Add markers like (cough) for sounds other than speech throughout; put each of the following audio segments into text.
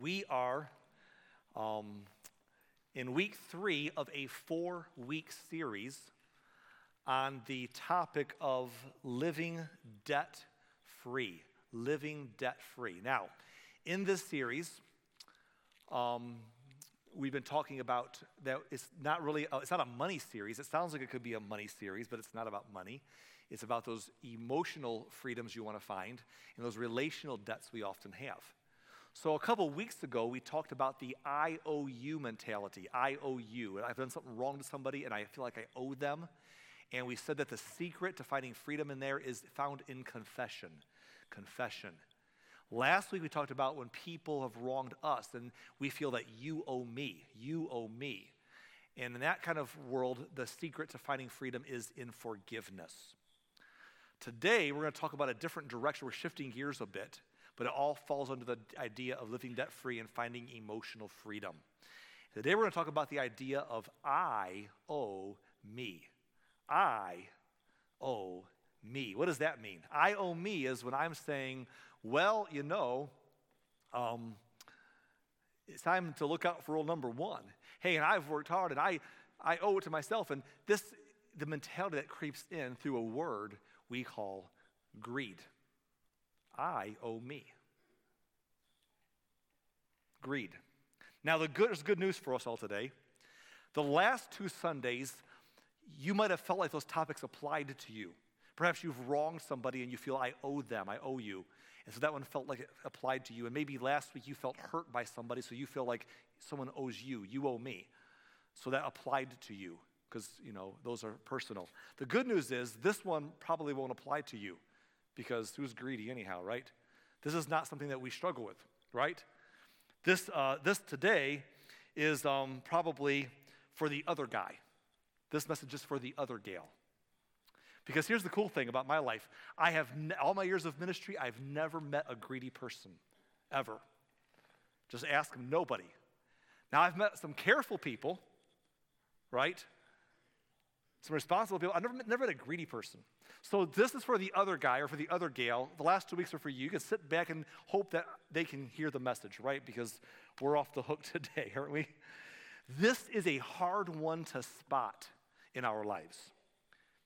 we are um, in week three of a four week series on the topic of living debt free. Living debt free. Now, in this series, um, we've been talking about that it's not really a, it's not a money series it sounds like it could be a money series but it's not about money it's about those emotional freedoms you want to find and those relational debts we often have so a couple weeks ago we talked about the iou mentality iou i've done something wrong to somebody and i feel like i owe them and we said that the secret to finding freedom in there is found in confession confession Last week we talked about when people have wronged us and we feel that you owe me, you owe me. And in that kind of world, the secret to finding freedom is in forgiveness. Today we're going to talk about a different direction. We're shifting gears a bit, but it all falls under the idea of living debt free and finding emotional freedom. Today we're going to talk about the idea of I owe me. I owe me. What does that mean? I owe me is when I'm saying, well, you know, um, it's time to look out for rule number one. Hey, and I've worked hard and I, I owe it to myself. And this, the mentality that creeps in through a word we call greed. I owe me. Greed. Now, the good, there's good news for us all today. The last two Sundays, you might have felt like those topics applied to you. Perhaps you've wronged somebody and you feel, I owe them, I owe you. And so that one felt like it applied to you. And maybe last week you felt hurt by somebody, so you feel like someone owes you, you owe me. So that applied to you because, you know, those are personal. The good news is this one probably won't apply to you because who's greedy anyhow, right? This is not something that we struggle with, right? This, uh, this today is um, probably for the other guy. This message is for the other gal. Because here's the cool thing about my life I have, ne- all my years of ministry, I've never met a greedy person, ever. Just ask them, nobody. Now, I've met some careful people, right? Some responsible people. I've never never met a greedy person. So, this is for the other guy or for the other gal. The last two weeks are for you. You can sit back and hope that they can hear the message, right? Because we're off the hook (laughs) today, aren't we? This is a hard one to spot in our lives.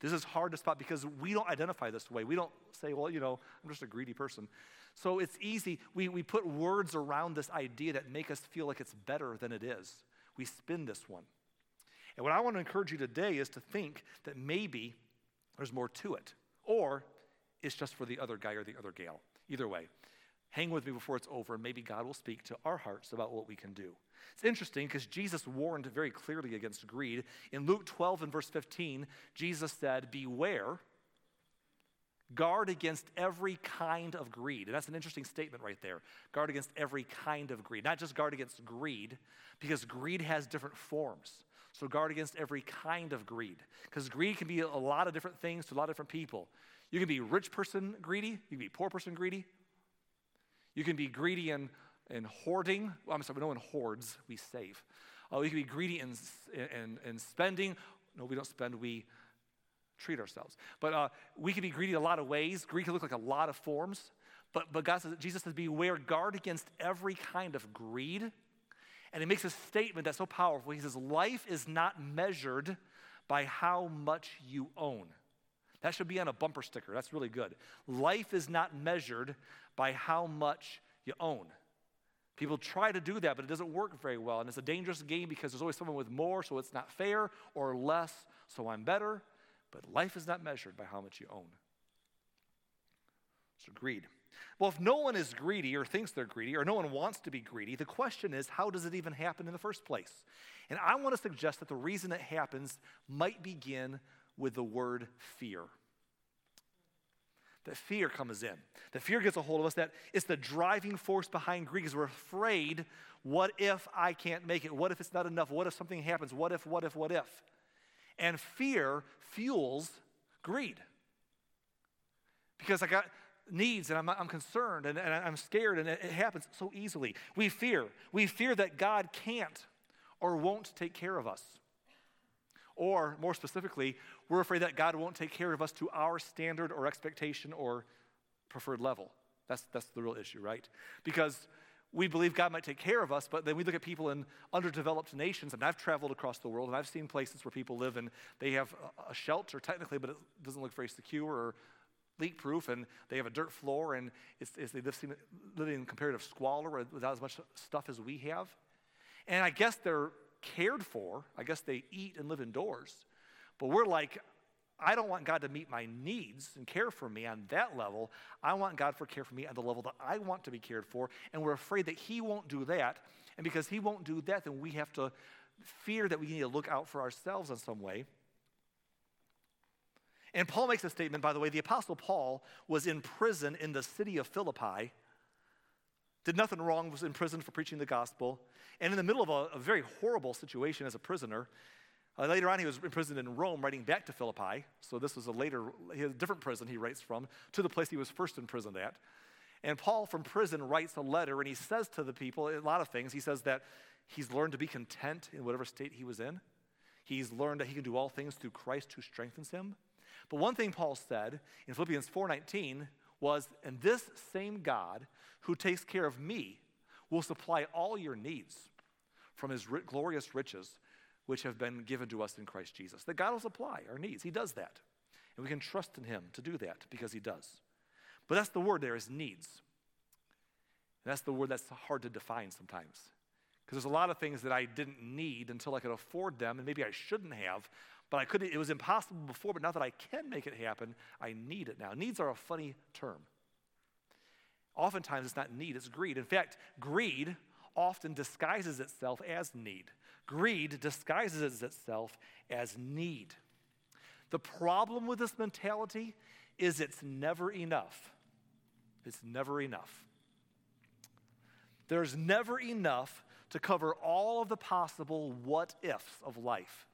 This is hard to spot because we don't identify this way. We don't say, well, you know, I'm just a greedy person. So it's easy. We, we put words around this idea that make us feel like it's better than it is. We spin this one. And what I want to encourage you today is to think that maybe there's more to it, or it's just for the other guy or the other gal. Either way, hang with me before it's over, and maybe God will speak to our hearts about what we can do. It's interesting because Jesus warned very clearly against greed. In Luke 12 and verse 15, Jesus said, Beware, guard against every kind of greed. And that's an interesting statement right there. Guard against every kind of greed. Not just guard against greed, because greed has different forms. So guard against every kind of greed. Because greed can be a lot of different things to a lot of different people. You can be rich person greedy, you can be poor person greedy. You can be greedy and and hoarding. Well, I'm sorry, we don't in hoards, we save. Uh, we can be greedy in, in, in spending. No, we don't spend, we treat ourselves. But uh, we can be greedy in a lot of ways. Greed can look like a lot of forms. But, but God says, Jesus says, beware, guard against every kind of greed. And he makes a statement that's so powerful. He says, life is not measured by how much you own. That should be on a bumper sticker. That's really good. Life is not measured by how much you own. People try to do that, but it doesn't work very well. And it's a dangerous game because there's always someone with more, so it's not fair, or less, so I'm better. But life is not measured by how much you own. So, greed. Well, if no one is greedy or thinks they're greedy or no one wants to be greedy, the question is how does it even happen in the first place? And I want to suggest that the reason it happens might begin with the word fear that fear comes in. That fear gets a hold of us, that it's the driving force behind greed because we're afraid what if I can't make it? What if it's not enough? What if something happens? What if, what if, what if? And fear fuels greed. Because I got needs and I'm, I'm concerned and, and I'm scared and it, it happens so easily. We fear. We fear that God can't or won't take care of us. Or, more specifically, we're afraid that God won't take care of us to our standard or expectation or preferred level. That's, that's the real issue, right? Because we believe God might take care of us, but then we look at people in underdeveloped nations. and I've traveled across the world and I've seen places where people live and they have a shelter technically, but it doesn't look very secure or leak proof, and they have a dirt floor, and it's, it's they live living in comparative squalor without as much stuff as we have. And I guess they're cared for. I guess they eat and live indoors. But we're like, I don't want God to meet my needs and care for me on that level. I want God for care for me on the level that I want to be cared for. And we're afraid that He won't do that. And because He won't do that, then we have to fear that we need to look out for ourselves in some way. And Paul makes a statement, by the way, the Apostle Paul was in prison in the city of Philippi, did nothing wrong, was in prison for preaching the gospel, and in the middle of a, a very horrible situation as a prisoner, uh, later on, he was imprisoned in Rome, writing back to Philippi. So this was a later, a different prison he writes from to the place he was first imprisoned at. And Paul from prison writes a letter, and he says to the people a lot of things. He says that he's learned to be content in whatever state he was in. He's learned that he can do all things through Christ who strengthens him. But one thing Paul said in Philippians 4:19 was, "And this same God who takes care of me will supply all your needs from his glorious riches which have been given to us in Christ Jesus. That God will supply our needs. He does that. And we can trust in Him to do that because He does. But that's the word there is needs. And that's the word that's hard to define sometimes. Because there's a lot of things that I didn't need until I could afford them, and maybe I shouldn't have, but I couldn't, it was impossible before, but now that I can make it happen, I need it now. Needs are a funny term. Oftentimes it's not need, it's greed. In fact, greed often disguises itself as need. Greed disguises itself as need. The problem with this mentality is it's never enough. It's never enough. There's never enough to cover all of the possible what ifs of life.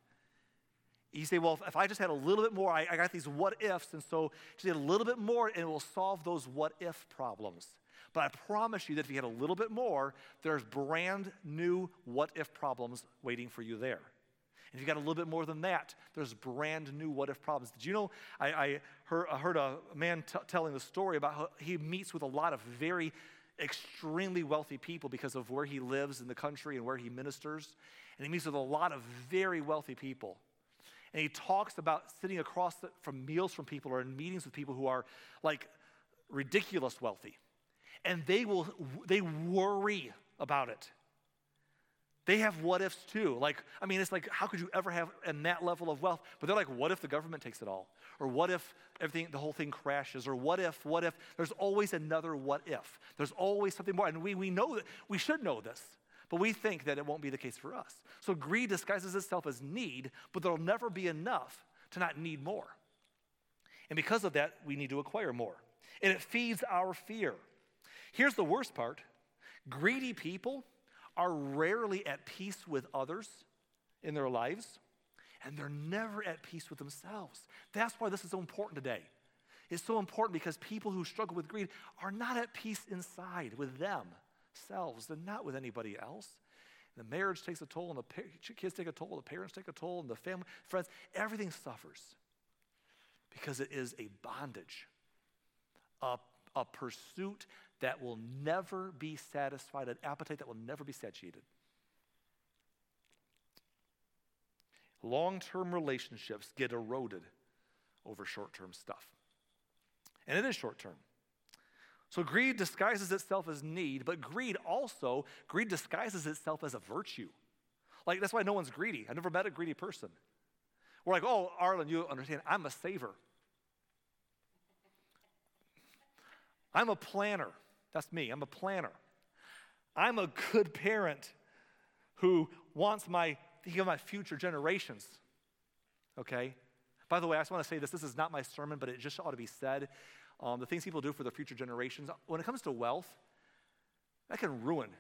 You say, well, if I just had a little bit more, I, I got these what ifs, and so just a little bit more, and it will solve those what if problems. But I promise you that if you had a little bit more, there's brand new what if problems waiting for you there. And if you got a little bit more than that, there's brand new what if problems. Did you know? I, I, heard, I heard, a man t- telling the story about how he meets with a lot of very extremely wealthy people because of where he lives in the country and where he ministers. And he meets with a lot of very wealthy people. And he talks about sitting across the, from meals from people or in meetings with people who are like ridiculous wealthy and they will they worry about it. They have what ifs too. Like, I mean, it's like, how could you ever have in that level of wealth? But they're like, what if the government takes it all? Or what if everything, the whole thing crashes? Or what if, what if? There's always another what if. There's always something more. And we, we know that, we should know this, but we think that it won't be the case for us. So greed disguises itself as need, but there'll never be enough to not need more. And because of that, we need to acquire more. And it feeds our fear. Here's the worst part greedy people are rarely at peace with others in their lives, and they're never at peace with themselves. That's why this is so important today. It's so important because people who struggle with greed are not at peace inside with themselves. They're not with anybody else. The marriage takes a toll, and the kids take a toll, the parents take a toll, and the family, friends, everything suffers because it is a bondage, a, a pursuit that will never be satisfied, an appetite that will never be satiated. Long term relationships get eroded over short term stuff. And it is short term. So greed disguises itself as need, but greed also, greed disguises itself as a virtue. Like, that's why no one's greedy. I never met a greedy person. We're like, oh, Arlen, you understand, I'm a saver. I'm a planner. That's me. I'm a planner. I'm a good parent who wants my think of my future generations. Okay? By the way, I just want to say this. This is not my sermon, but it just ought to be said. Um, the things people do for their future generations, when it comes to wealth, that can ruin.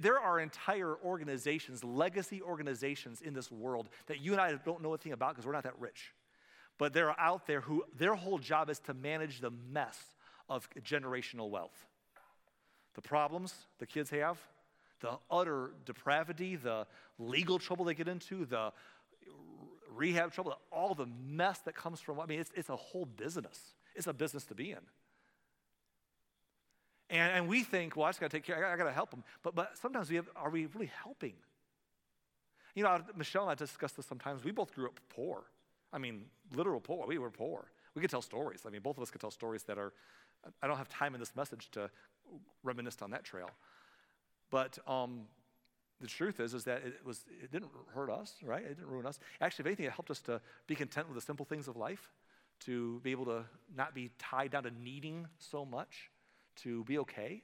There are entire organizations, legacy organizations in this world that you and I don't know anything about because we're not that rich. But there are out there who their whole job is to manage the mess of generational wealth the problems the kids have, the utter depravity, the legal trouble they get into, the rehab trouble, all the mess that comes from, I mean, it's, it's a whole business. It's a business to be in. And, and we think, well, I just got to take care, I, got to help them. But, but sometimes we have, are we really helping? You know, Michelle and I discuss this sometimes. We both grew up poor. I mean, literal poor. We were poor. We could tell stories. I mean, both of us could tell stories that are, I don't have time in this message to reminisce on that trail. But um, the truth is, is that it, was, it didn't hurt us, right? It didn't ruin us. Actually, if anything, it helped us to be content with the simple things of life, to be able to not be tied down to needing so much, to be okay.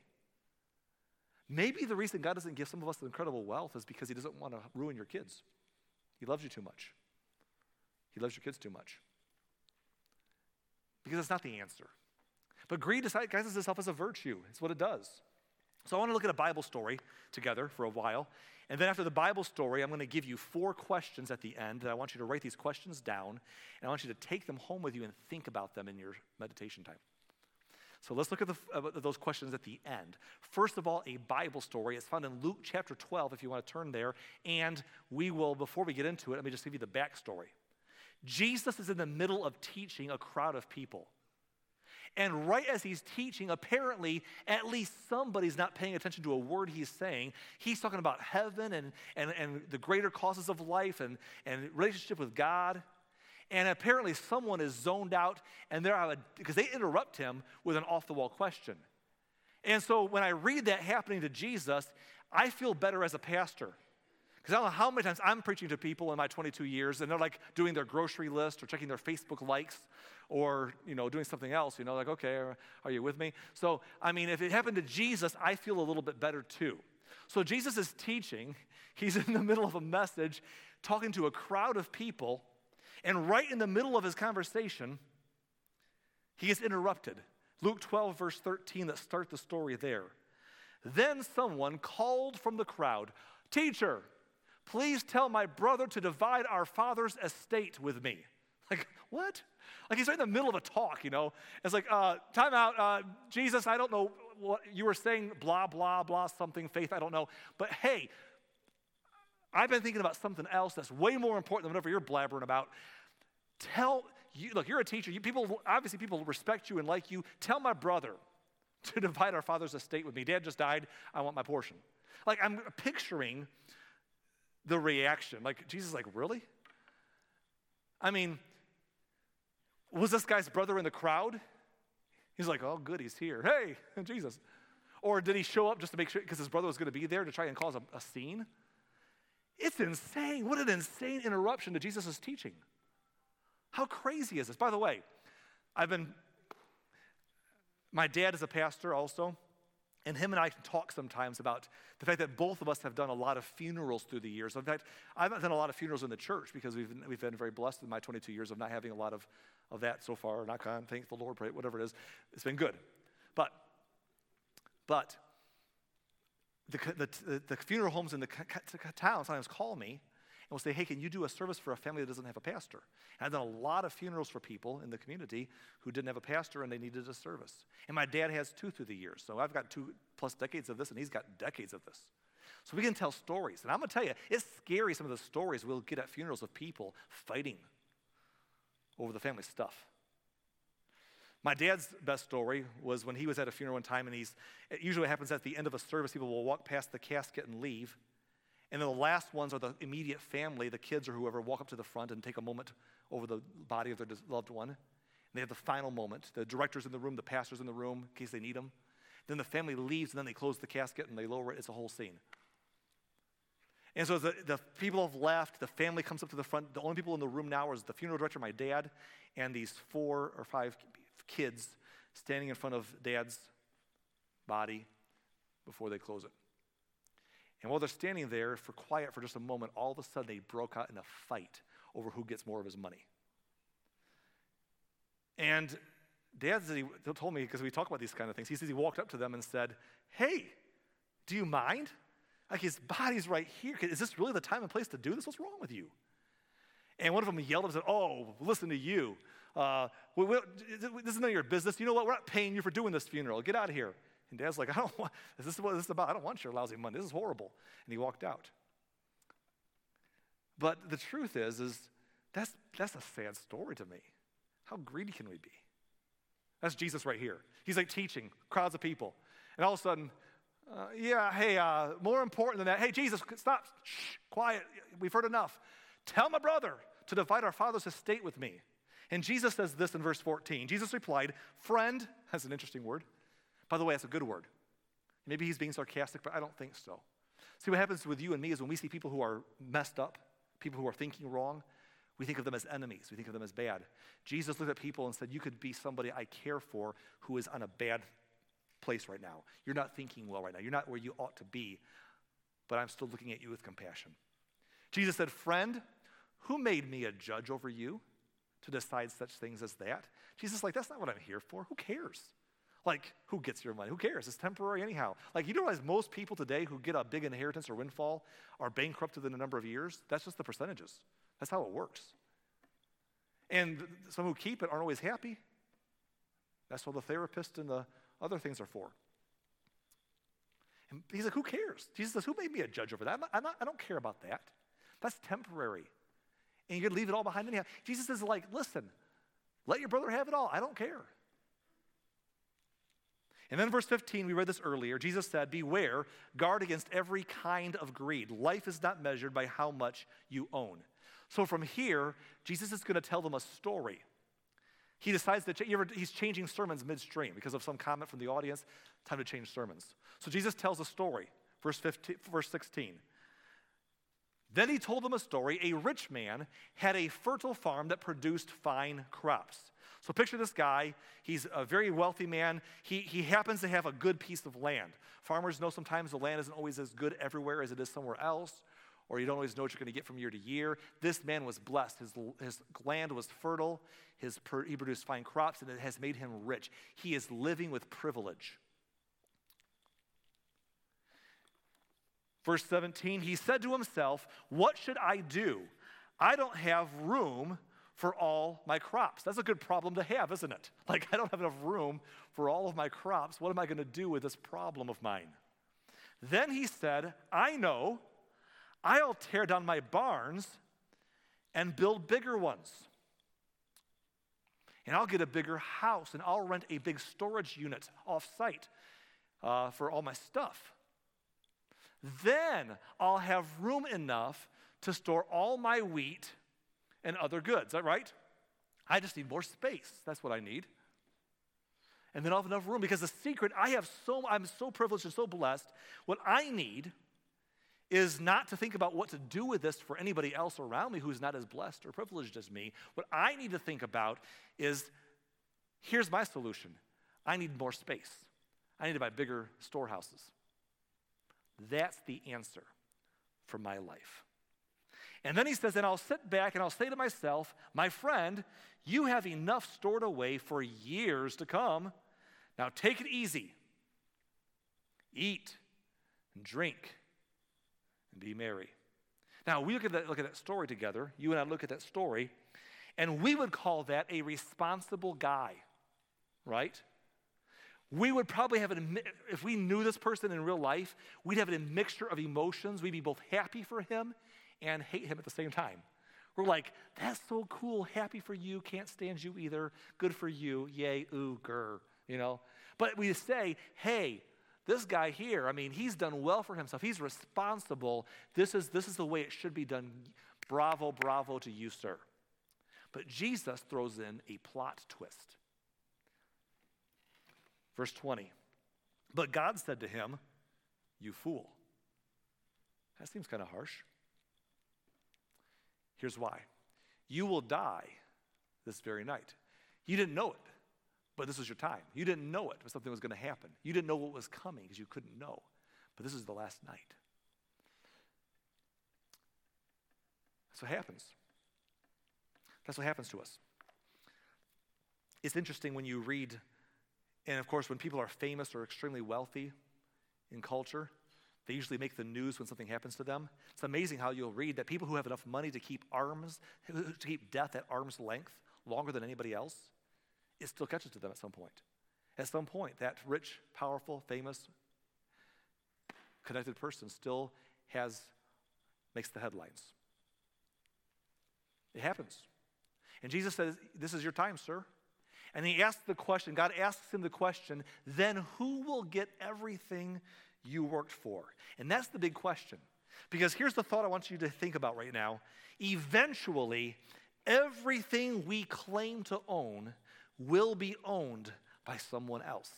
Maybe the reason God doesn't give some of us incredible wealth is because He doesn't want to ruin your kids. He loves you too much. He loves your kids too much. Because it's not the answer. But greed disguises itself as a virtue. It's what it does. So I want to look at a Bible story together for a while. And then after the Bible story, I'm going to give you four questions at the end. And I want you to write these questions down. And I want you to take them home with you and think about them in your meditation time. So let's look at the, uh, those questions at the end. First of all, a Bible story. It's found in Luke chapter 12, if you want to turn there. And we will, before we get into it, let me just give you the backstory. Jesus is in the middle of teaching a crowd of people. And right as he's teaching, apparently, at least somebody's not paying attention to a word he's saying. He's talking about heaven and, and, and the greater causes of life and, and relationship with God. And apparently, someone is zoned out, and they're because they interrupt him with an off the wall question. And so, when I read that happening to Jesus, I feel better as a pastor. Because I don't know how many times I'm preaching to people in my 22 years, and they're like doing their grocery list or checking their Facebook likes or you know doing something else you know like okay are, are you with me? So i mean if it happened to jesus i feel a little bit better too. So jesus is teaching. He's in the middle of a message talking to a crowd of people and right in the middle of his conversation he gets interrupted. Luke 12 verse 13 that start the story there. Then someone called from the crowd teacher please tell my brother to divide our father's estate with me (laughs) like what like he's right in the middle of a talk, you know. It's like, uh, time out, uh, Jesus, I don't know what you were saying, blah, blah, blah, something, faith, I don't know. But hey, I've been thinking about something else that's way more important than whatever you're blabbering about. Tell you, look, you're a teacher. You, people, obviously, people respect you and like you. Tell my brother (laughs) to divide our father's estate with me. Dad just died. I want my portion. Like, I'm picturing the reaction. Like, Jesus, like, really? I mean, was this guy's brother in the crowd? He's like, oh, good, he's here. Hey, (laughs) Jesus. Or did he show up just to make sure, because his brother was going to be there to try and cause a, a scene? It's insane. What an insane interruption to Jesus' teaching. How crazy is this? By the way, I've been, my dad is a pastor also. And him and I talk sometimes about the fact that both of us have done a lot of funerals through the years. In fact, I've done a lot of funerals in the church because we've, we've been very blessed in my 22 years of not having a lot of, of that so far. Not on, thank the Lord, pray, whatever it is. It's been good. But, but the, the, the funeral homes in the town sometimes call me will say, hey, can you do a service for a family that doesn't have a pastor? And I've done a lot of funerals for people in the community who didn't have a pastor and they needed a service. And my dad has two through the years. So I've got two plus decades of this, and he's got decades of this. So we can tell stories. And I'm going to tell you, it's scary some of the stories we'll get at funerals of people fighting over the family stuff. My dad's best story was when he was at a funeral one time, and he's, it usually happens at the end of a service, people will walk past the casket and leave. And then the last ones are the immediate family, the kids or whoever, walk up to the front and take a moment over the body of their loved one. And they have the final moment. The director's in the room, the pastor's in the room in case they need them. Then the family leaves and then they close the casket and they lower it. It's a whole scene. And so the, the people have left, the family comes up to the front. The only people in the room now is the funeral director, my dad, and these four or five kids standing in front of dad's body before they close it. And while they're standing there for quiet for just a moment, all of a sudden they broke out in a fight over who gets more of his money. And Dad said he told me, because we talk about these kind of things, he says he walked up to them and said, Hey, do you mind? Like his body's right here. Is this really the time and place to do this? What's wrong with you? And one of them yelled and said, Oh, listen to you. Uh, we, we, this is none of your business. You know what? We're not paying you for doing this funeral. Get out of here. And dad's like, I don't want, is this what this is about? I don't want your lousy money. This is horrible. And he walked out. But the truth is, is that's, that's a sad story to me. How greedy can we be? That's Jesus right here. He's like teaching crowds of people. And all of a sudden, uh, yeah, hey, uh, more important than that, hey, Jesus, stop, shh, quiet, we've heard enough. Tell my brother to divide our father's estate with me. And Jesus says this in verse 14. Jesus replied, Friend, that's an interesting word. By the way, that's a good word. Maybe he's being sarcastic, but I don't think so. See, what happens with you and me is when we see people who are messed up, people who are thinking wrong, we think of them as enemies. We think of them as bad. Jesus looked at people and said, You could be somebody I care for who is on a bad place right now. You're not thinking well right now. You're not where you ought to be, but I'm still looking at you with compassion. Jesus said, Friend, who made me a judge over you to decide such things as that? Jesus like, That's not what I'm here for. Who cares? Like, who gets your money? Who cares? It's temporary anyhow. Like, you realize most people today who get a big inheritance or windfall are bankrupt within a number of years? That's just the percentages. That's how it works. And some who keep it aren't always happy. That's what the therapist and the other things are for. And he's like, who cares? Jesus says, who made me a judge over that? I'm not, I'm not, I don't care about that. That's temporary. And going to leave it all behind anyhow. Jesus is like, listen, let your brother have it all. I don't care. And then verse 15, we read this earlier. Jesus said, Beware, guard against every kind of greed. Life is not measured by how much you own. So from here, Jesus is going to tell them a story. He decides that he's changing sermons midstream because of some comment from the audience. Time to change sermons. So Jesus tells a story. Verse, 15, verse 16. Then he told them a story. A rich man had a fertile farm that produced fine crops. So picture this guy. He's a very wealthy man. He, he happens to have a good piece of land. Farmers know sometimes the land isn't always as good everywhere as it is somewhere else, or you don't always know what you're going to get from year to year. This man was blessed. His, his land was fertile, his, he produced fine crops, and it has made him rich. He is living with privilege. Verse 17, he said to himself, What should I do? I don't have room for all my crops. That's a good problem to have, isn't it? (laughs) Like, I don't have enough room for all of my crops. What am I going to do with this problem of mine? Then he said, I know, I'll tear down my barns and build bigger ones. And I'll get a bigger house and I'll rent a big storage unit off site uh, for all my stuff. Then I'll have room enough to store all my wheat and other goods. That right? I just need more space. That's what I need. And then I'll have enough room because the secret I have so I'm so privileged and so blessed. What I need is not to think about what to do with this for anybody else around me who's not as blessed or privileged as me. What I need to think about is here's my solution. I need more space. I need to buy bigger storehouses. That's the answer for my life. And then he says, and I'll sit back and I'll say to myself, my friend, you have enough stored away for years to come. Now take it easy. Eat and drink and be merry. Now we look at that, look at that story together. You and I look at that story, and we would call that a responsible guy, right? We would probably have an, if we knew this person in real life, we'd have a mixture of emotions. We'd be both happy for him and hate him at the same time. We're like, that's so cool, happy for you, can't stand you either, good for you, yay, ooh, grr, you know? But we say, hey, this guy here, I mean, he's done well for himself. He's responsible. This is, this is the way it should be done. Bravo, bravo to you, sir. But Jesus throws in a plot twist. Verse 20. But God said to him, You fool. That seems kind of harsh. Here's why you will die this very night. You didn't know it, but this was your time. You didn't know it, but something was going to happen. You didn't know what was coming because you couldn't know, but this is the last night. That's what happens. That's what happens to us. It's interesting when you read, and of course, when people are famous or extremely wealthy in culture, they usually make the news when something happens to them. It's amazing how you'll read that people who have enough money to keep arms, to keep death at arm's length longer than anybody else, it still catches to them at some point. At some point, that rich, powerful, famous, connected person still has, makes the headlines. It happens. And Jesus says, This is your time, sir. And he asks the question, God asks him the question, then who will get everything you worked for? And that's the big question. Because here's the thought I want you to think about right now. Eventually, everything we claim to own will be owned by someone else.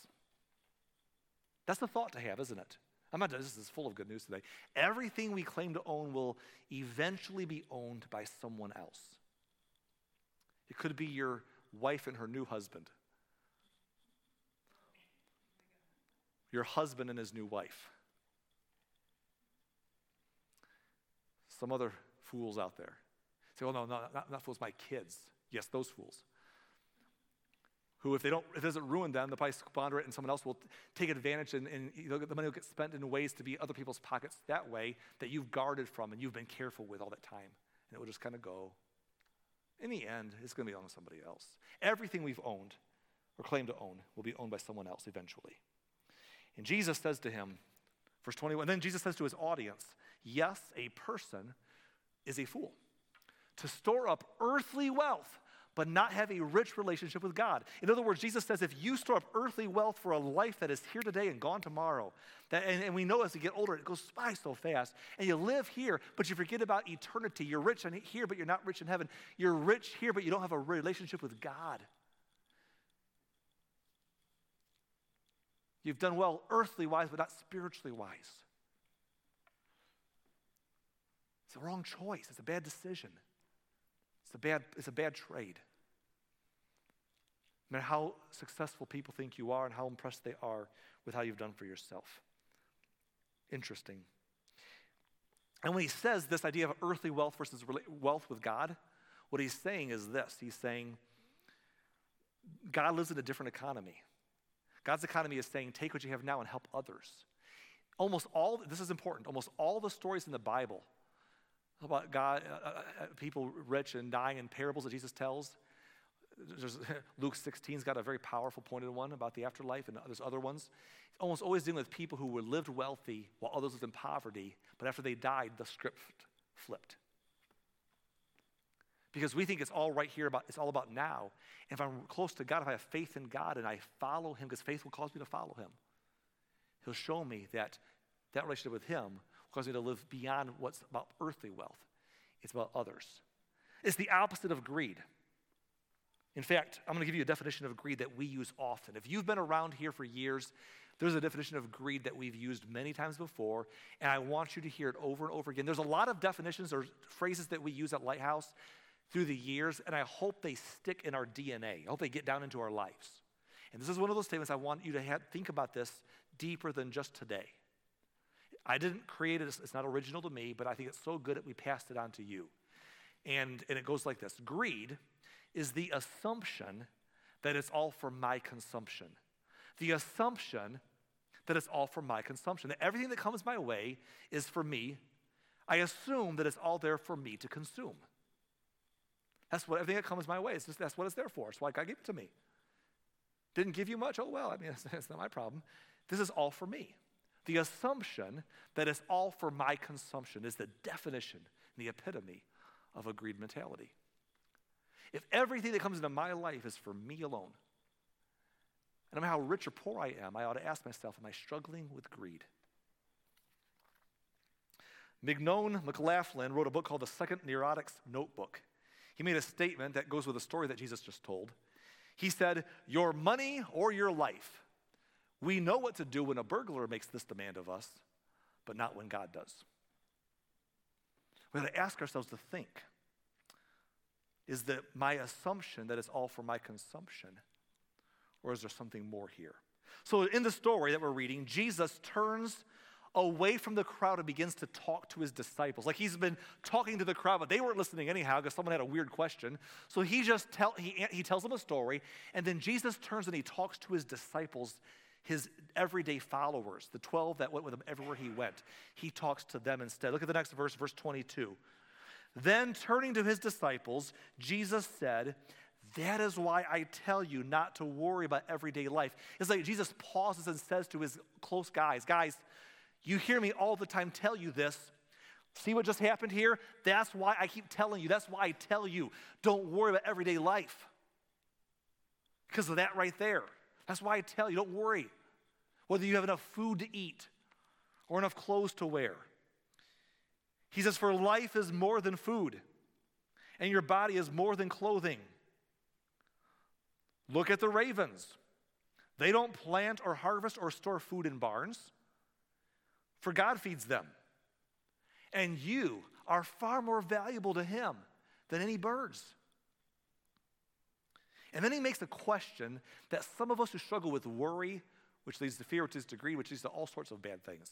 That's the thought to have, isn't it? I'm not, this is full of good news today. Everything we claim to own will eventually be owned by someone else. It could be your wife and her new husband, your husband and his new wife, some other fools out there. Say, well, no, no not, not fools, my kids. Yes, those fools who, if they don't, if it doesn't ruin them, they'll probably squander it, and someone else will take advantage, and, and the money will get spent in ways to be other people's pockets that way that you've guarded from and you've been careful with all that time, and it will just kind of go. In the end, it's going to be owned by somebody else. Everything we've owned or claim to own will be owned by someone else eventually. And Jesus says to him, verse 21, and then Jesus says to his audience, Yes, a person is a fool to store up earthly wealth but not have a rich relationship with God. In other words, Jesus says if you store up earthly wealth for a life that is here today and gone tomorrow, that, and, and we know as we get older, it goes by so fast, and you live here, but you forget about eternity. You're rich here, but you're not rich in heaven. You're rich here, but you don't have a relationship with God. You've done well earthly wise, but not spiritually wise. It's the wrong choice. It's a bad decision. It's a bad, it's a bad trade. No matter how successful people think you are and how impressed they are with how you've done for yourself. Interesting. And when he says this idea of earthly wealth versus wealth with God, what he's saying is this He's saying, God lives in a different economy. God's economy is saying, take what you have now and help others. Almost all, this is important, almost all the stories in the Bible about God, uh, uh, uh, people rich and dying in parables that Jesus tells. There's, (laughs) Luke 16's got a very powerful pointed one about the afterlife, and there's other ones. It's almost always dealing with people who were lived wealthy while others lived in poverty, but after they died, the script flipped. Because we think it's all right here about it's all about now. If I'm close to God, if I have faith in God and I follow Him, because faith will cause me to follow Him, He'll show me that that relationship with Him cause me to live beyond what's about earthly wealth. It's about others. It's the opposite of greed. In fact, I'm going to give you a definition of greed that we use often. If you've been around here for years, there's a definition of greed that we've used many times before, and I want you to hear it over and over again. There's a lot of definitions or phrases that we use at Lighthouse through the years, and I hope they stick in our DNA. I hope they get down into our lives. And this is one of those statements I want you to have, think about this deeper than just today. I didn't create it, it's not original to me, but I think it's so good that we passed it on to you. And, and it goes like this Greed is the assumption that it's all for my consumption. The assumption that it's all for my consumption, that everything that comes my way is for me. I assume that it's all there for me to consume. That's what everything that comes my way, is just, that's what it's there for. It's why God gave it to me. Didn't give you much? Oh, well, I mean, (laughs) it's not my problem. This is all for me. The assumption that it's all for my consumption is the definition, and the epitome of a greed mentality. If everything that comes into my life is for me alone, and no matter how rich or poor I am, I ought to ask myself, am I struggling with greed? Mignon McLaughlin wrote a book called The Second Neurotics Notebook. He made a statement that goes with a story that Jesus just told. He said, Your money or your life we know what to do when a burglar makes this demand of us, but not when God does. We have to ask ourselves to think is that my assumption that it's all for my consumption, or is there something more here? So, in the story that we're reading, Jesus turns away from the crowd and begins to talk to his disciples. Like he's been talking to the crowd, but they weren't listening anyhow because someone had a weird question. So he just tell, he, he tells them a story, and then Jesus turns and he talks to his disciples his everyday followers, the 12 that went with him everywhere he went. He talks to them instead. Look at the next verse, verse 22. Then turning to his disciples, Jesus said, That is why I tell you not to worry about everyday life. It's like Jesus pauses and says to his close guys, Guys, you hear me all the time tell you this. See what just happened here? That's why I keep telling you. That's why I tell you don't worry about everyday life. because of that right there. That's why I tell you don't worry whether you have enough food to eat or enough clothes to wear. He says, For life is more than food, and your body is more than clothing. Look at the ravens. They don't plant or harvest or store food in barns, for God feeds them. And you are far more valuable to Him than any birds. And then he makes a question that some of us who struggle with worry, which leads to fear, to greed, which leads to all sorts of bad things.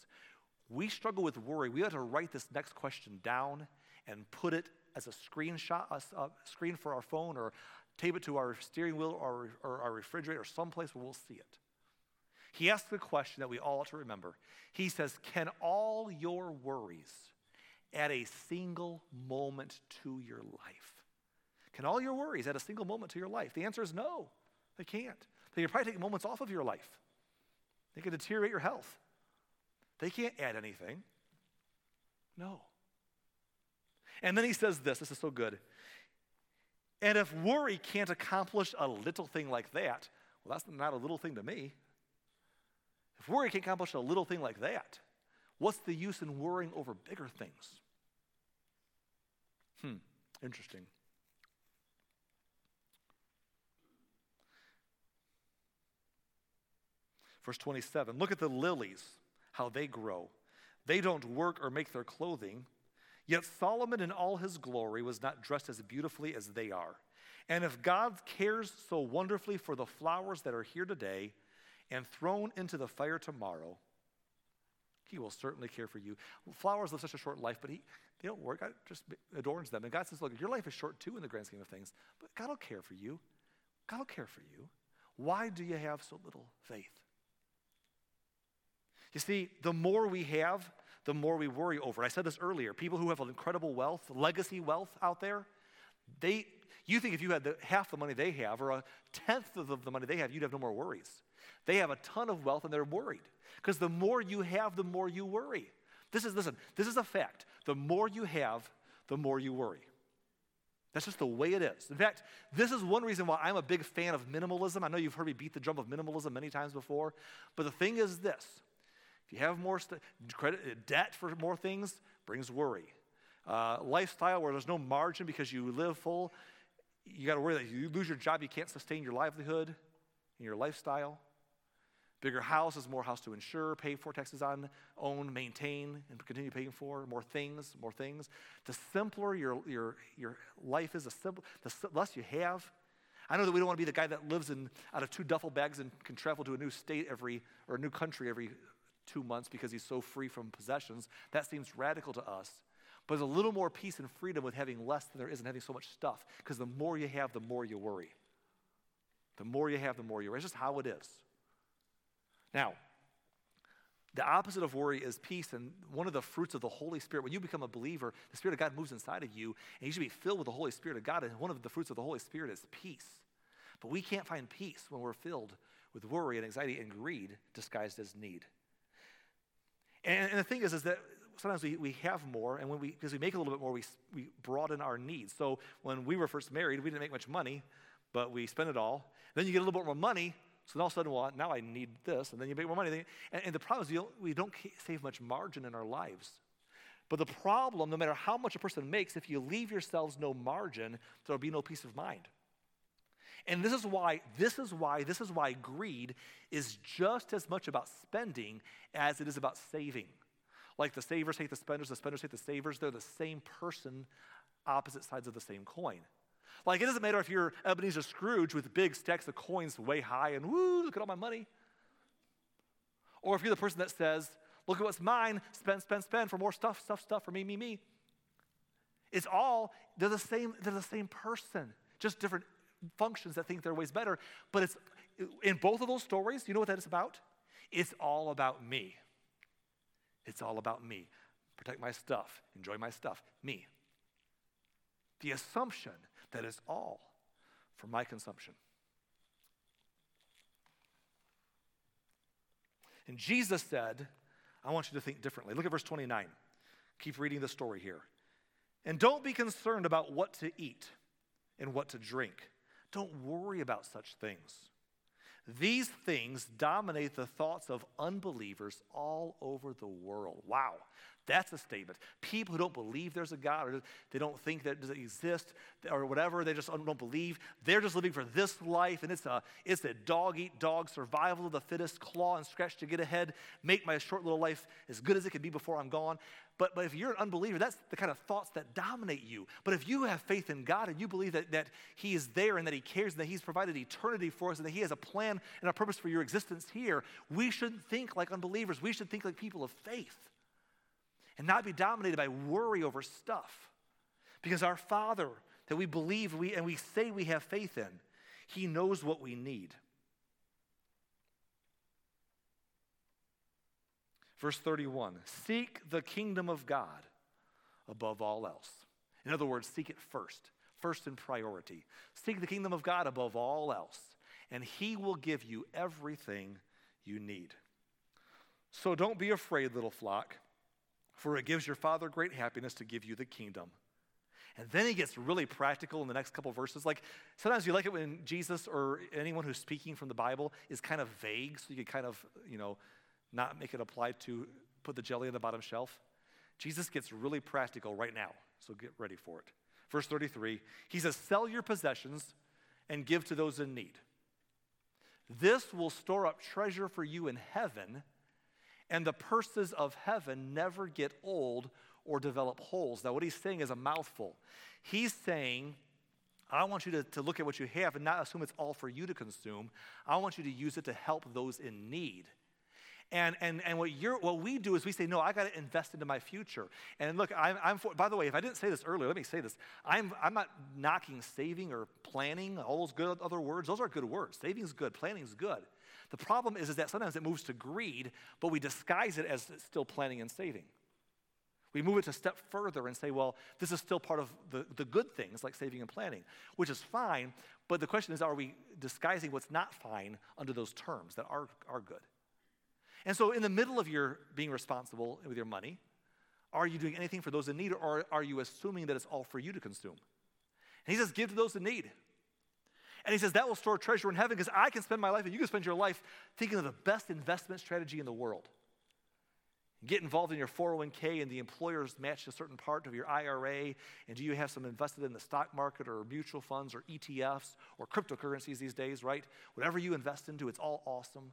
We struggle with worry. We have to write this next question down and put it as a screenshot, a, screen for our phone, or tape it to our steering wheel or, or our refrigerator, or someplace where we'll see it. He asks the question that we all ought to remember. He says, Can all your worries add a single moment to your life? Can all your worries add a single moment to your life? The answer is no, they can't. They can probably take moments off of your life, they can deteriorate your health. They can't add anything. No. And then he says this this is so good. And if worry can't accomplish a little thing like that, well, that's not a little thing to me. If worry can accomplish a little thing like that, what's the use in worrying over bigger things? Hmm, interesting. Verse 27 Look at the lilies, how they grow. They don't work or make their clothing. Yet Solomon in all his glory was not dressed as beautifully as they are. And if God cares so wonderfully for the flowers that are here today and thrown into the fire tomorrow, he will certainly care for you. Flowers live such a short life, but he, they don't work. God just adorns them. And God says, look, your life is short too in the grand scheme of things, but God will care for you. God will care for you. Why do you have so little faith? You see, the more we have, the more we worry over. I said this earlier. People who have incredible wealth, legacy wealth out there, they you think if you had the, half the money they have or a tenth of the money they have, you'd have no more worries. They have a ton of wealth and they're worried. Because the more you have, the more you worry. This is, listen, this is a fact. The more you have, the more you worry. That's just the way it is. In fact, this is one reason why I'm a big fan of minimalism. I know you've heard me beat the drum of minimalism many times before, but the thing is this if you have more st- credit, uh, debt for more things, brings worry. Uh, lifestyle where there's no margin because you live full, you got to worry that you lose your job, you can't sustain your livelihood and your lifestyle. Bigger houses, more house to insure, pay for, taxes on, own, maintain, and continue paying for. More things, more things. The simpler your, your, your life is, the, simple, the less you have. I know that we don't want to be the guy that lives in, out of two duffel bags and can travel to a new state every, or a new country every two months because he's so free from possessions. That seems radical to us. But there's a little more peace and freedom with having less than there is in having so much stuff because the more you have, the more you worry. The more you have, the more you worry. It's just how it is. Now, the opposite of worry is peace, and one of the fruits of the Holy Spirit, when you become a believer, the Spirit of God moves inside of you, and you should be filled with the Holy Spirit of God, and one of the fruits of the Holy Spirit is peace. But we can't find peace when we're filled with worry and anxiety and greed disguised as need. And, and the thing is, is that sometimes we, we have more, and when we, because we make a little bit more, we, we broaden our needs. So when we were first married, we didn't make much money, but we spent it all. Then you get a little bit more money, so then all of a sudden, well, now I need this, and then you make more money. And, and the problem is you don't, we don't save much margin in our lives. But the problem, no matter how much a person makes, if you leave yourselves no margin, there'll be no peace of mind. And this is why, this is why, this is why greed is just as much about spending as it is about saving. Like the savers hate the spenders, the spenders hate the savers. They're the same person, opposite sides of the same coin. Like it doesn't matter if you're Ebenezer Scrooge with big stacks of coins way high and woo, look at all my money. Or if you're the person that says, look at what's mine, spend, spend, spend for more stuff, stuff, stuff for me, me, me. It's all, they're the same, they're the same person, just different functions that think their way's better. But it's in both of those stories, you know what that is about? It's all about me. It's all about me. Protect my stuff, enjoy my stuff, me. The assumption that it's all for my consumption. And Jesus said, I want you to think differently. Look at verse 29. Keep reading the story here. And don't be concerned about what to eat and what to drink Don't worry about such things. These things dominate the thoughts of unbelievers all over the world. Wow. That's a statement. People who don't believe there's a God or they don't think that it exists or whatever, they just don't believe. They're just living for this life and it's a, it's a dog eat dog survival of the fittest, claw and scratch to get ahead, make my short little life as good as it can be before I'm gone. But, but if you're an unbeliever, that's the kind of thoughts that dominate you. But if you have faith in God and you believe that, that He is there and that He cares and that He's provided eternity for us and that He has a plan and a purpose for your existence here, we shouldn't think like unbelievers. We should think like people of faith and not be dominated by worry over stuff. Because our Father that we believe we, and we say we have faith in, He knows what we need. Verse 31 Seek the kingdom of God above all else. In other words, seek it first, first in priority. Seek the kingdom of God above all else, and He will give you everything you need. So don't be afraid, little flock for it gives your Father great happiness to give you the kingdom. And then he gets really practical in the next couple verses. Like sometimes you like it when Jesus or anyone who's speaking from the Bible is kind of vague, so you can kind of, you know, not make it apply to put the jelly on the bottom shelf. Jesus gets really practical right now, so get ready for it. Verse 33, he says, Sell your possessions and give to those in need. This will store up treasure for you in heaven and the purses of heaven never get old or develop holes. Now, what he's saying is a mouthful. He's saying, I want you to, to look at what you have and not assume it's all for you to consume. I want you to use it to help those in need. And, and, and what, you're, what we do is we say, no, I got to invest into my future. And look, I'm, I'm for, by the way, if I didn't say this earlier, let me say this. I'm, I'm not knocking saving or planning, all those good other words. Those are good words. Saving is good, planning is good. The problem is, is that sometimes it moves to greed, but we disguise it as still planning and saving. We move it a step further and say, well, this is still part of the, the good things like saving and planning, which is fine. But the question is, are we disguising what's not fine under those terms that are, are good? And so, in the middle of your being responsible with your money, are you doing anything for those in need, or are you assuming that it's all for you to consume? And he says, give to those in need. And he says that will store treasure in heaven because I can spend my life and you can spend your life thinking of the best investment strategy in the world. Get involved in your 401k and the employers match a certain part of your IRA. And do you have some invested in the stock market or mutual funds or ETFs or cryptocurrencies these days, right? Whatever you invest into, it's all awesome.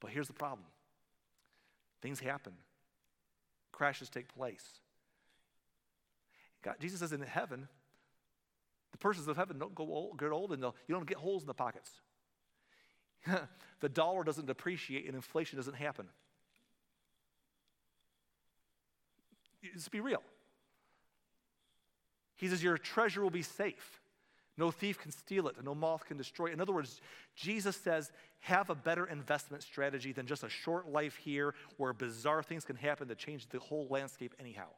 But here's the problem things happen, crashes take place. God, Jesus says in heaven, the persons of heaven don't go old, get old and you don't get holes in the pockets. (laughs) the dollar doesn't depreciate and inflation doesn't happen. Let's be real. He says, Your treasure will be safe. No thief can steal it, and no moth can destroy it. In other words, Jesus says, have a better investment strategy than just a short life here where bizarre things can happen that change the whole landscape anyhow.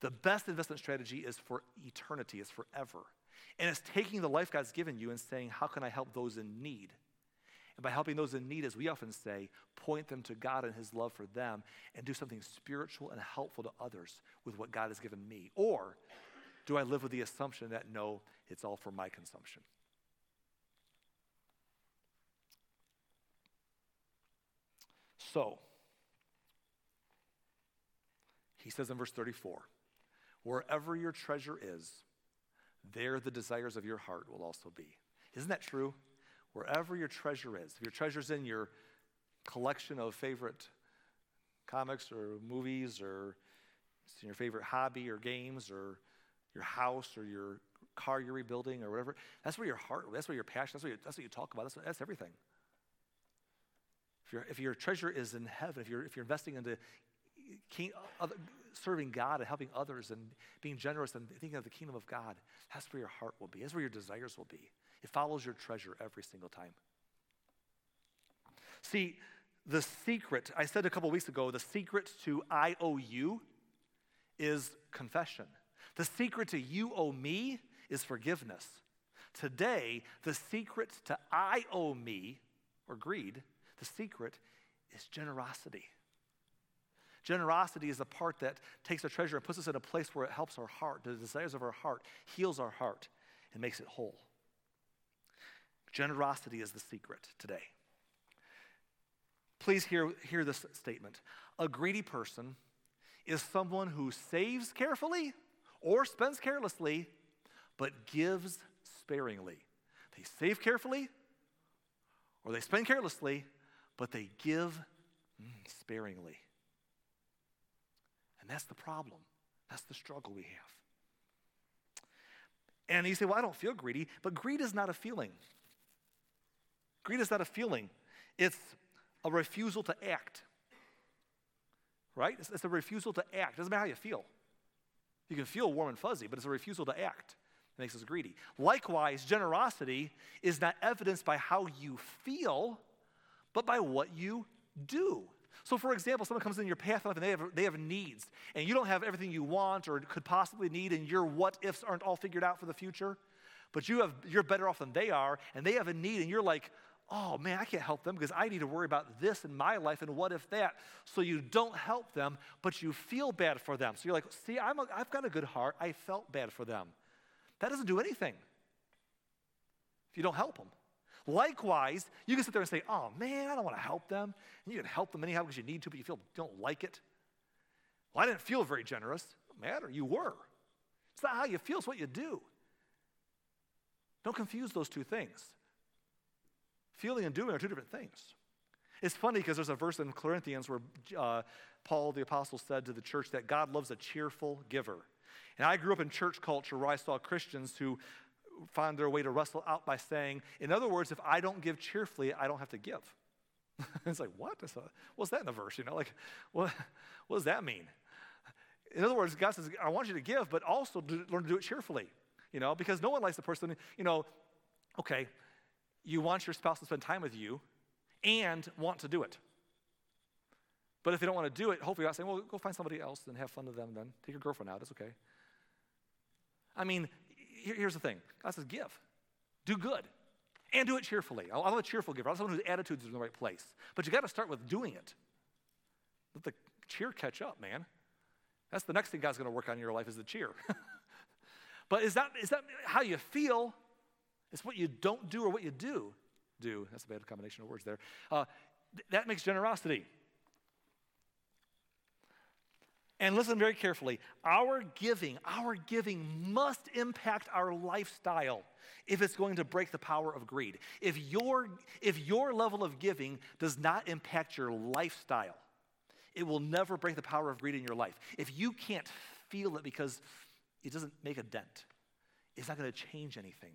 The best investment strategy is for eternity, is forever. And it's taking the life God's given you and saying, How can I help those in need? And by helping those in need, as we often say, point them to God and His love for them and do something spiritual and helpful to others with what God has given me. Or do I live with the assumption that no, it's all for my consumption? So, he says in verse 34 Wherever your treasure is, there the desires of your heart will also be. Isn't that true? Wherever your treasure is, if your treasure's in your collection of favorite comics or movies, or your favorite hobby or games, or your house or your car you're rebuilding or whatever, that's where your heart, that's where your passion, that's what you, that's what you talk about, that's, that's everything. If, if your treasure is in heaven, if you're, if you're investing into king, other, serving God and helping others and being generous and thinking of the kingdom of God, that's where your heart will be. That's where your desires will be. It follows your treasure every single time. See, the secret, I said a couple weeks ago, the secret to I owe you is confession. The secret to you owe me is forgiveness. Today, the secret to I owe me or greed, the secret is generosity. Generosity is the part that takes our treasure and puts us in a place where it helps our heart, the desires of our heart, heals our heart, and makes it whole. Generosity is the secret today. Please hear, hear this statement. A greedy person is someone who saves carefully or spends carelessly, but gives sparingly. They save carefully or they spend carelessly, but they give mm, sparingly. And that's the problem. That's the struggle we have. And you say, well, I don't feel greedy, but greed is not a feeling. Greed is not a feeling, it's a refusal to act. Right? It's, it's a refusal to act. It doesn't matter how you feel. You can feel warm and fuzzy, but it's a refusal to act that makes us greedy. Likewise, generosity is not evidenced by how you feel, but by what you do. So, for example, someone comes in your path and they have, they have needs, and you don't have everything you want or could possibly need, and your what ifs aren't all figured out for the future, but you have, you're better off than they are, and they have a need, and you're like, oh man, I can't help them because I need to worry about this in my life, and what if that? So you don't help them, but you feel bad for them. So you're like, see, I've got a good heart. I felt bad for them. That doesn't do anything if you don't help them. Likewise, you can sit there and say, oh man, I don't want to help them. And you can help them anyhow because you need to, but you feel don't like it. Well, I didn't feel very generous. Matter, you were. It's not how you feel, it's what you do. Don't confuse those two things. Feeling and doing are two different things. It's funny because there's a verse in Corinthians where uh, Paul the apostle said to the church that God loves a cheerful giver. And I grew up in church culture where I saw Christians who find their way to wrestle out by saying, in other words, if I don't give cheerfully, I don't have to give. (laughs) it's like, what? What's that in the verse? You know, like, what, what does that mean? In other words, God says, I want you to give, but also learn to do it cheerfully. You know, because no one likes the person, you know, okay, you want your spouse to spend time with you and want to do it. But if they don't want to do it, hopefully you're not saying, well, go find somebody else and have fun with them then. Take your girlfriend out, it's okay. I mean, here's the thing God says, give, do good, and do it cheerfully. I'm a cheerful giver. I'm someone whose attitude is in the right place. But you got to start with doing it. Let the cheer catch up, man. That's the next thing God's going to work on in your life is the cheer. (laughs) but is that, is that how you feel? It's what you don't do or what you do. Do. That's a bad combination of words there. Uh, th- that makes generosity. And listen very carefully. Our giving, our giving must impact our lifestyle if it's going to break the power of greed. If your, if your level of giving does not impact your lifestyle, it will never break the power of greed in your life. If you can't feel it because it doesn't make a dent, it's not going to change anything.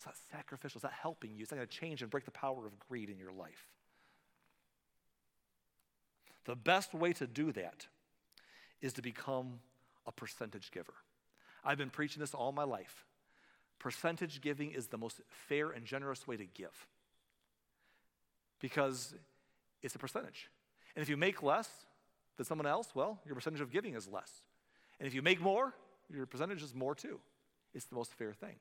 It's not sacrificial, it's not helping you, it's not going to change and break the power of greed in your life. The best way to do that is to become a percentage giver. I've been preaching this all my life. Percentage giving is the most fair and generous way to give because it's a percentage. And if you make less than someone else, well, your percentage of giving is less. And if you make more, your percentage is more too. It's the most fair thing.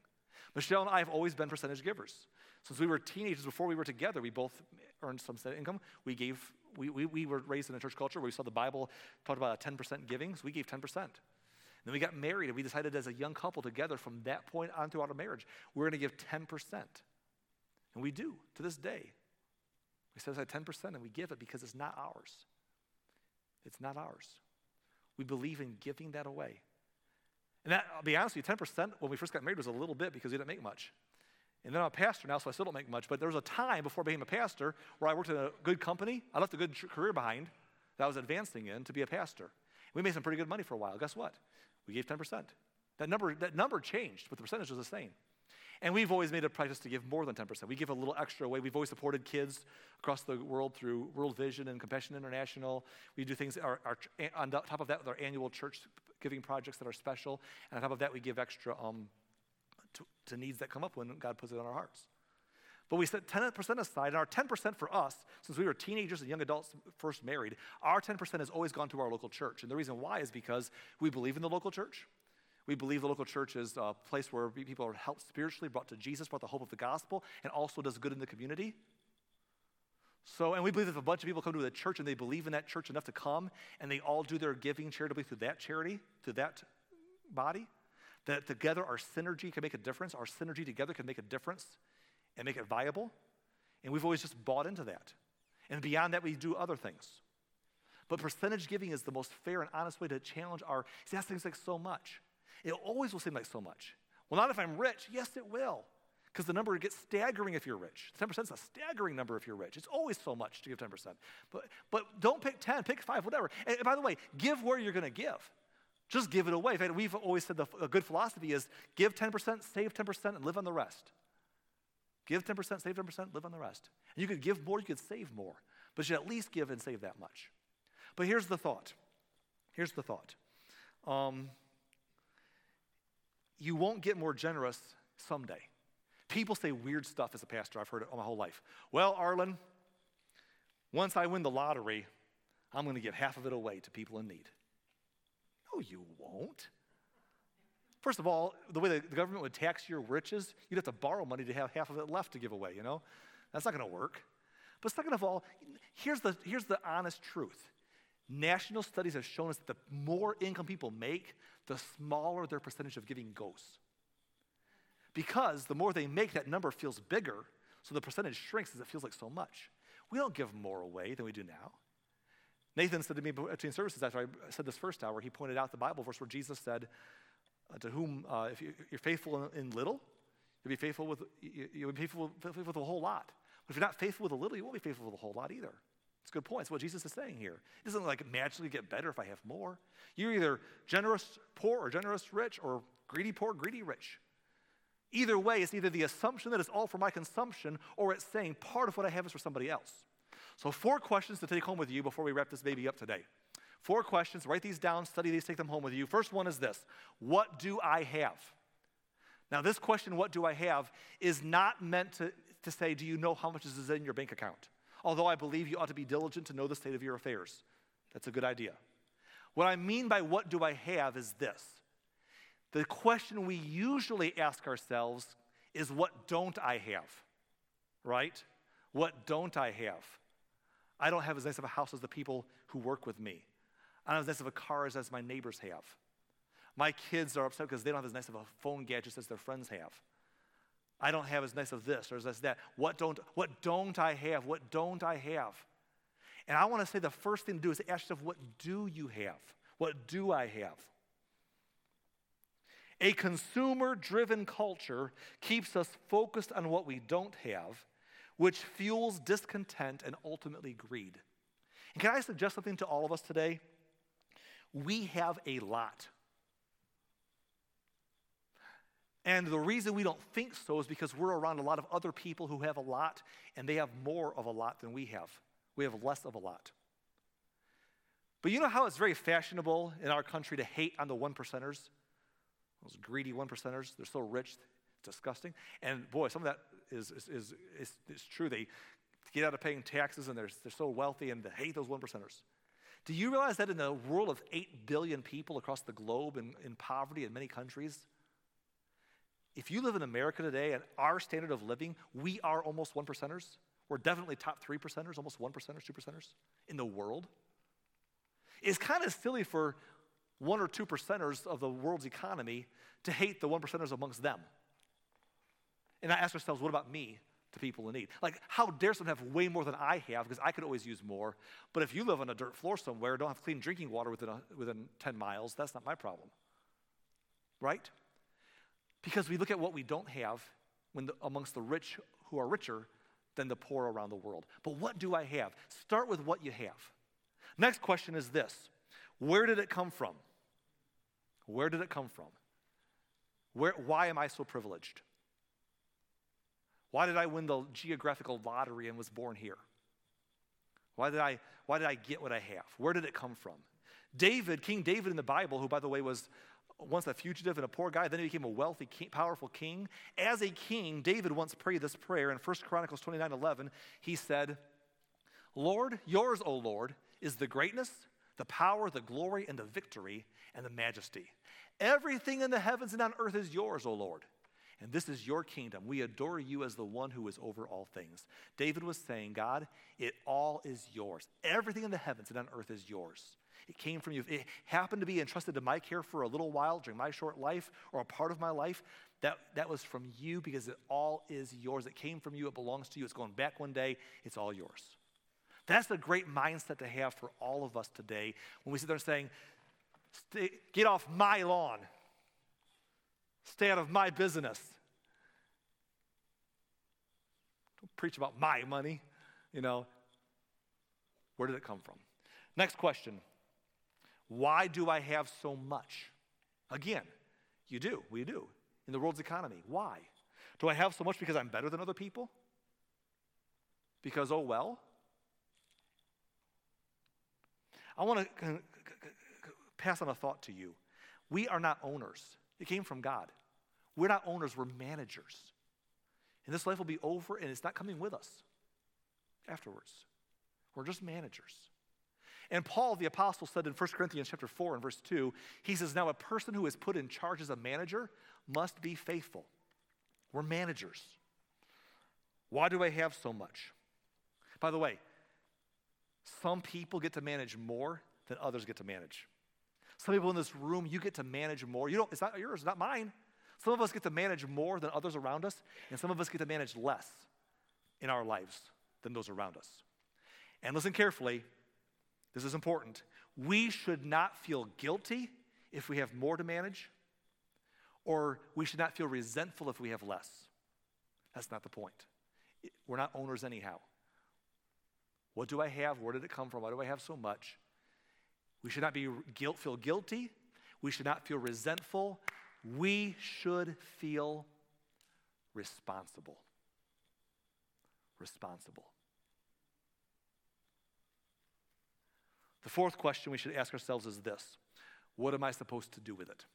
Michelle and I have always been percentage givers. Since we were teenagers, before we were together, we both earned some set income. We gave we, we, we were raised in a church culture where we saw the Bible talked about a 10% giving, so we gave 10%. Then we got married and we decided as a young couple together from that point on throughout our marriage, we're going to give 10%. And we do to this day. We set aside 10% and we give it because it's not ours. It's not ours. We believe in giving that away. And that, I'll be honest with you, 10% when we first got married was a little bit because we didn't make much. And then I'm a pastor now, so I still don't make much. But there was a time before I became a pastor where I worked in a good company. I left a good career behind that I was advancing in to be a pastor. We made some pretty good money for a while. Guess what? We gave 10%. That number, that number changed, but the percentage was the same. And we've always made a practice to give more than 10%. We give a little extra away. We've always supported kids across the world through World Vision and Compassion International. We do things our, our, on top of that with our annual church giving projects that are special. And on top of that, we give extra um, to, to needs that come up when God puts it on our hearts. But we set 10% aside, and our 10% for us, since we were teenagers and young adults first married, our 10% has always gone to our local church. And the reason why is because we believe in the local church. We believe the local church is a place where people are helped spiritually, brought to Jesus, brought the hope of the gospel, and also does good in the community. So, and we believe if a bunch of people come to the church and they believe in that church enough to come and they all do their giving charitably through that charity, through that body, that together our synergy can make a difference. Our synergy together can make a difference and make it viable. And we've always just bought into that. And beyond that, we do other things. But percentage giving is the most fair and honest way to challenge our. See, that seems like so much. It always will seem like so much. Well, not if I'm rich. Yes, it will. Because the number gets staggering if you're rich. 10% is a staggering number if you're rich. It's always so much to give 10%. But, but don't pick 10, pick 5, whatever. And by the way, give where you're going to give. Just give it away. In fact, we've always said the, a good philosophy is give 10%, save 10%, and live on the rest. Give 10%, save 10%, live on the rest. And you could give more, you could save more. But you should at least give and save that much. But here's the thought. Here's the thought. Um, you won't get more generous someday. People say weird stuff as a pastor. I've heard it all my whole life. Well, Arlen, once I win the lottery, I'm going to give half of it away to people in need. No, you won't. First of all, the way the government would tax your riches, you'd have to borrow money to have half of it left to give away, you know? That's not going to work. But second of all, here's the, here's the honest truth. National studies have shown us that the more income people make, the smaller their percentage of giving goes. Because the more they make, that number feels bigger, so the percentage shrinks as it feels like so much. We don't give more away than we do now. Nathan said to me between services after I said this first hour, he pointed out the Bible verse where Jesus said, uh, To whom, uh, if you, are faithful in, little, you'll be faithful with, you'll be faithful, faithful with a whole lot. But if you're not faithful with a little, you won't be faithful with a whole lot either. It's a good point. It's what Jesus is saying here. It doesn't like magically get better if I have more. You're either generous poor or generous rich or greedy poor, greedy rich. Either way, it's either the assumption that it's all for my consumption or it's saying part of what I have is for somebody else. So, four questions to take home with you before we wrap this baby up today. Four questions, write these down, study these, take them home with you. First one is this What do I have? Now, this question, what do I have, is not meant to, to say, do you know how much is in your bank account? Although I believe you ought to be diligent to know the state of your affairs. That's a good idea. What I mean by what do I have is this the question we usually ask ourselves is, what don't I have? Right? What don't I have? I don't have as nice of a house as the people who work with me. I don't have as nice of a car as, as my neighbors have. My kids are upset because they don't have as nice of a phone gadget as their friends have. I don't have as nice of this or as nice of that. What don't, what don't I have? What don't I have? And I want to say the first thing to do is ask yourself, what do you have? What do I have? A consumer driven culture keeps us focused on what we don't have which fuels discontent and ultimately greed. And can I suggest something to all of us today? We have a lot. And the reason we don't think so is because we're around a lot of other people who have a lot, and they have more of a lot than we have. We have less of a lot. But you know how it's very fashionable in our country to hate on the one percenters? Those greedy one percenters, they're so rich, disgusting. And boy, some of that is, is, is, is, is true. They get out of paying taxes and they're, they're so wealthy and they hate those one percenters. Do you realize that in a world of 8 billion people across the globe in, in poverty in many countries, if you live in America today at our standard of living, we are almost one percenters. We're definitely top three percenters, almost one percenters, two percenters in the world. It's kind of silly for one or two percenters of the world's economy to hate the one percenters amongst them. And I ask ourselves, what about me to people in need? Like, how dare someone have way more than I have because I could always use more. But if you live on a dirt floor somewhere, don't have clean drinking water within, a, within 10 miles, that's not my problem. Right? Because we look at what we don't have when the, amongst the rich who are richer than the poor around the world. But what do I have? Start with what you have. Next question is this Where did it come from? Where did it come from? Where, why am I so privileged? Why did I win the geographical lottery and was born here? Why did I, why did I get what I have? Where did it come from? David, King David in the Bible, who, by the way, was once a fugitive and a poor guy, then he became a wealthy, king, powerful king. As a king, David once prayed this prayer in 1 Chronicles 29 11. He said, Lord, yours, O Lord, is the greatness, the power, the glory, and the victory, and the majesty. Everything in the heavens and on earth is yours, O Lord. And this is your kingdom. We adore you as the one who is over all things. David was saying, God, it all is yours. Everything in the heavens and on earth is yours. It came from you. It happened to be entrusted to my care for a little while during my short life or a part of my life. That, that was from you because it all is yours. It came from you. It belongs to you. It's going back one day. It's all yours. That's a great mindset to have for all of us today when we sit there saying, get off my lawn, stay out of my business. Don't preach about my money, you know. Where did it come from? Next question Why do I have so much? Again, you do, we do in the world's economy. Why? Do I have so much because I'm better than other people? Because, oh well? I want to pass on a thought to you. We are not owners, it came from God. We're not owners, we're managers. And this life will be over and it's not coming with us afterwards. We're just managers. And Paul the apostle said in 1 Corinthians chapter 4 and verse 2, he says, Now a person who is put in charge as a manager must be faithful. We're managers. Why do I have so much? By the way, some people get to manage more than others get to manage. Some people in this room, you get to manage more. You don't, it's not yours, it's not mine. Some of us get to manage more than others around us, and some of us get to manage less in our lives than those around us. And listen carefully, this is important. We should not feel guilty if we have more to manage or we should not feel resentful if we have less. That's not the point. We're not owners anyhow. What do I have? Where did it come from? Why do I have so much? We should not be guilt, feel guilty. We should not feel resentful. We should feel responsible. Responsible. The fourth question we should ask ourselves is this What am I supposed to do with it?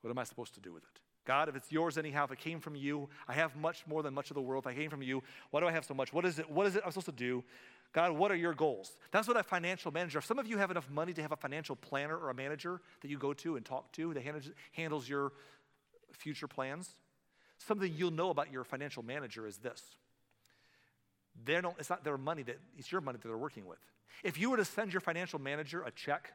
What am I supposed to do with it? God, if it's yours anyhow, if it came from you, I have much more than much of the world. If I came from you, why do I have so much? What is it? What is it I'm supposed to do? God, what are your goals? That's what a financial manager. If some of you have enough money to have a financial planner or a manager that you go to and talk to that handles your future plans, something you'll know about your financial manager is this. They don't, it's not their money that it's your money that they're working with. If you were to send your financial manager a check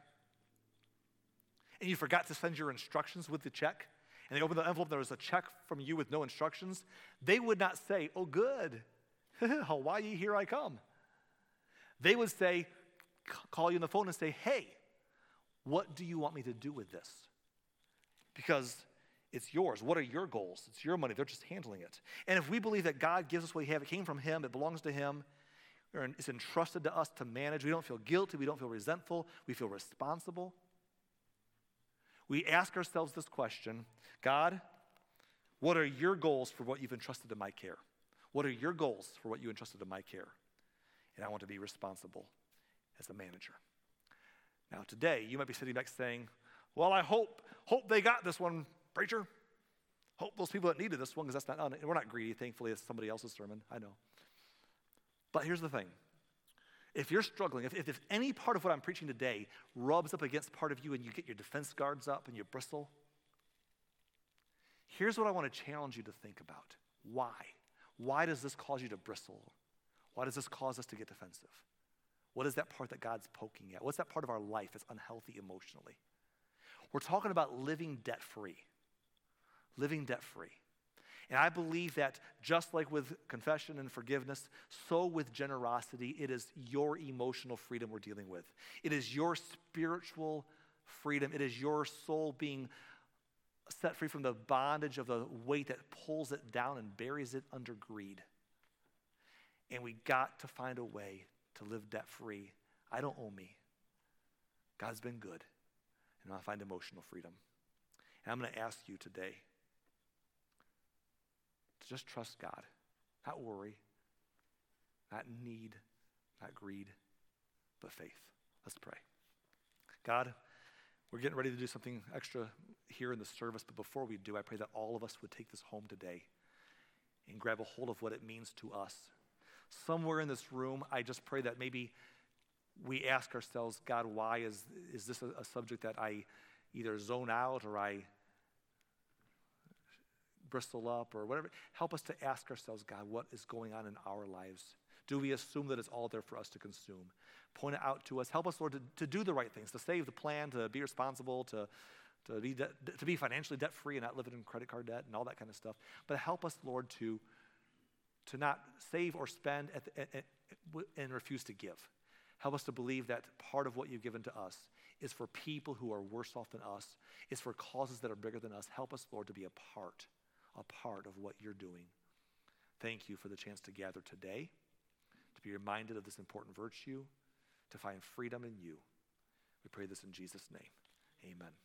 and you forgot to send your instructions with the check, and they opened the envelope, there was a check from you with no instructions, they would not say, Oh, good, (laughs) Hawaii, here I come. They would say, call you on the phone and say, Hey, what do you want me to do with this? Because it's yours. What are your goals? It's your money. They're just handling it. And if we believe that God gives us what we have, it came from Him, it belongs to Him, it's entrusted to us to manage, we don't feel guilty, we don't feel resentful, we feel responsible we ask ourselves this question God, what are your goals for what you've entrusted to my care? What are your goals for what you entrusted to my care? And I want to be responsible as a manager. Now, today, you might be sitting back saying, Well, I hope, hope they got this one, preacher. Hope those people that needed this one, because that's not, we're not greedy, thankfully, it's somebody else's sermon, I know. But here's the thing if you're struggling, if, if, any part of what I'm preaching today rubs up against part of you and you get your defense guards up and you bristle, here's what I want to challenge you to think about. Why? Why does this cause you to bristle? Why does this cause us to get defensive? What is that part that God's poking at? What's that part of our life that's unhealthy emotionally? We're talking about living debt free. Living debt free. And I believe that just like with confession and forgiveness, so with generosity, it is your emotional freedom we're dealing with. It is your spiritual freedom. It is your soul being set free from the bondage of the weight that pulls it down and buries it under greed. And we got to find a way to live debt free. I don't owe me. God's been good. And I find emotional freedom. And I'm going to ask you today to just trust God, not worry, not need, not greed, but faith. Let's pray. God, we're getting ready to do something extra here in the service, but before we do, I pray that all of us would take this home today and grab a hold of what it means to us. Somewhere in this room, I just pray that maybe we ask ourselves, God, why is, is this a, a subject that I either zone out or I bristle up or whatever. Help us to ask ourselves, God, what is going on in our lives? Do we assume that it's all there for us to consume? Point it out to us. Help us, Lord, to, to do the right things, to save the plan, to be responsible, to, to, be, de- to be financially debt free and not living in credit card debt and all that kind of stuff. But help us, Lord, to, to not save or spend the, at, and refuse to give. Help us to believe that part of what you've given to us is for people who are worse off than us, is for causes that are bigger than us. Help us, Lord, to be a part, a part of what you're doing. Thank you for the chance to gather today, to be reminded of this important virtue, to find freedom in you. We pray this in Jesus' name. Amen.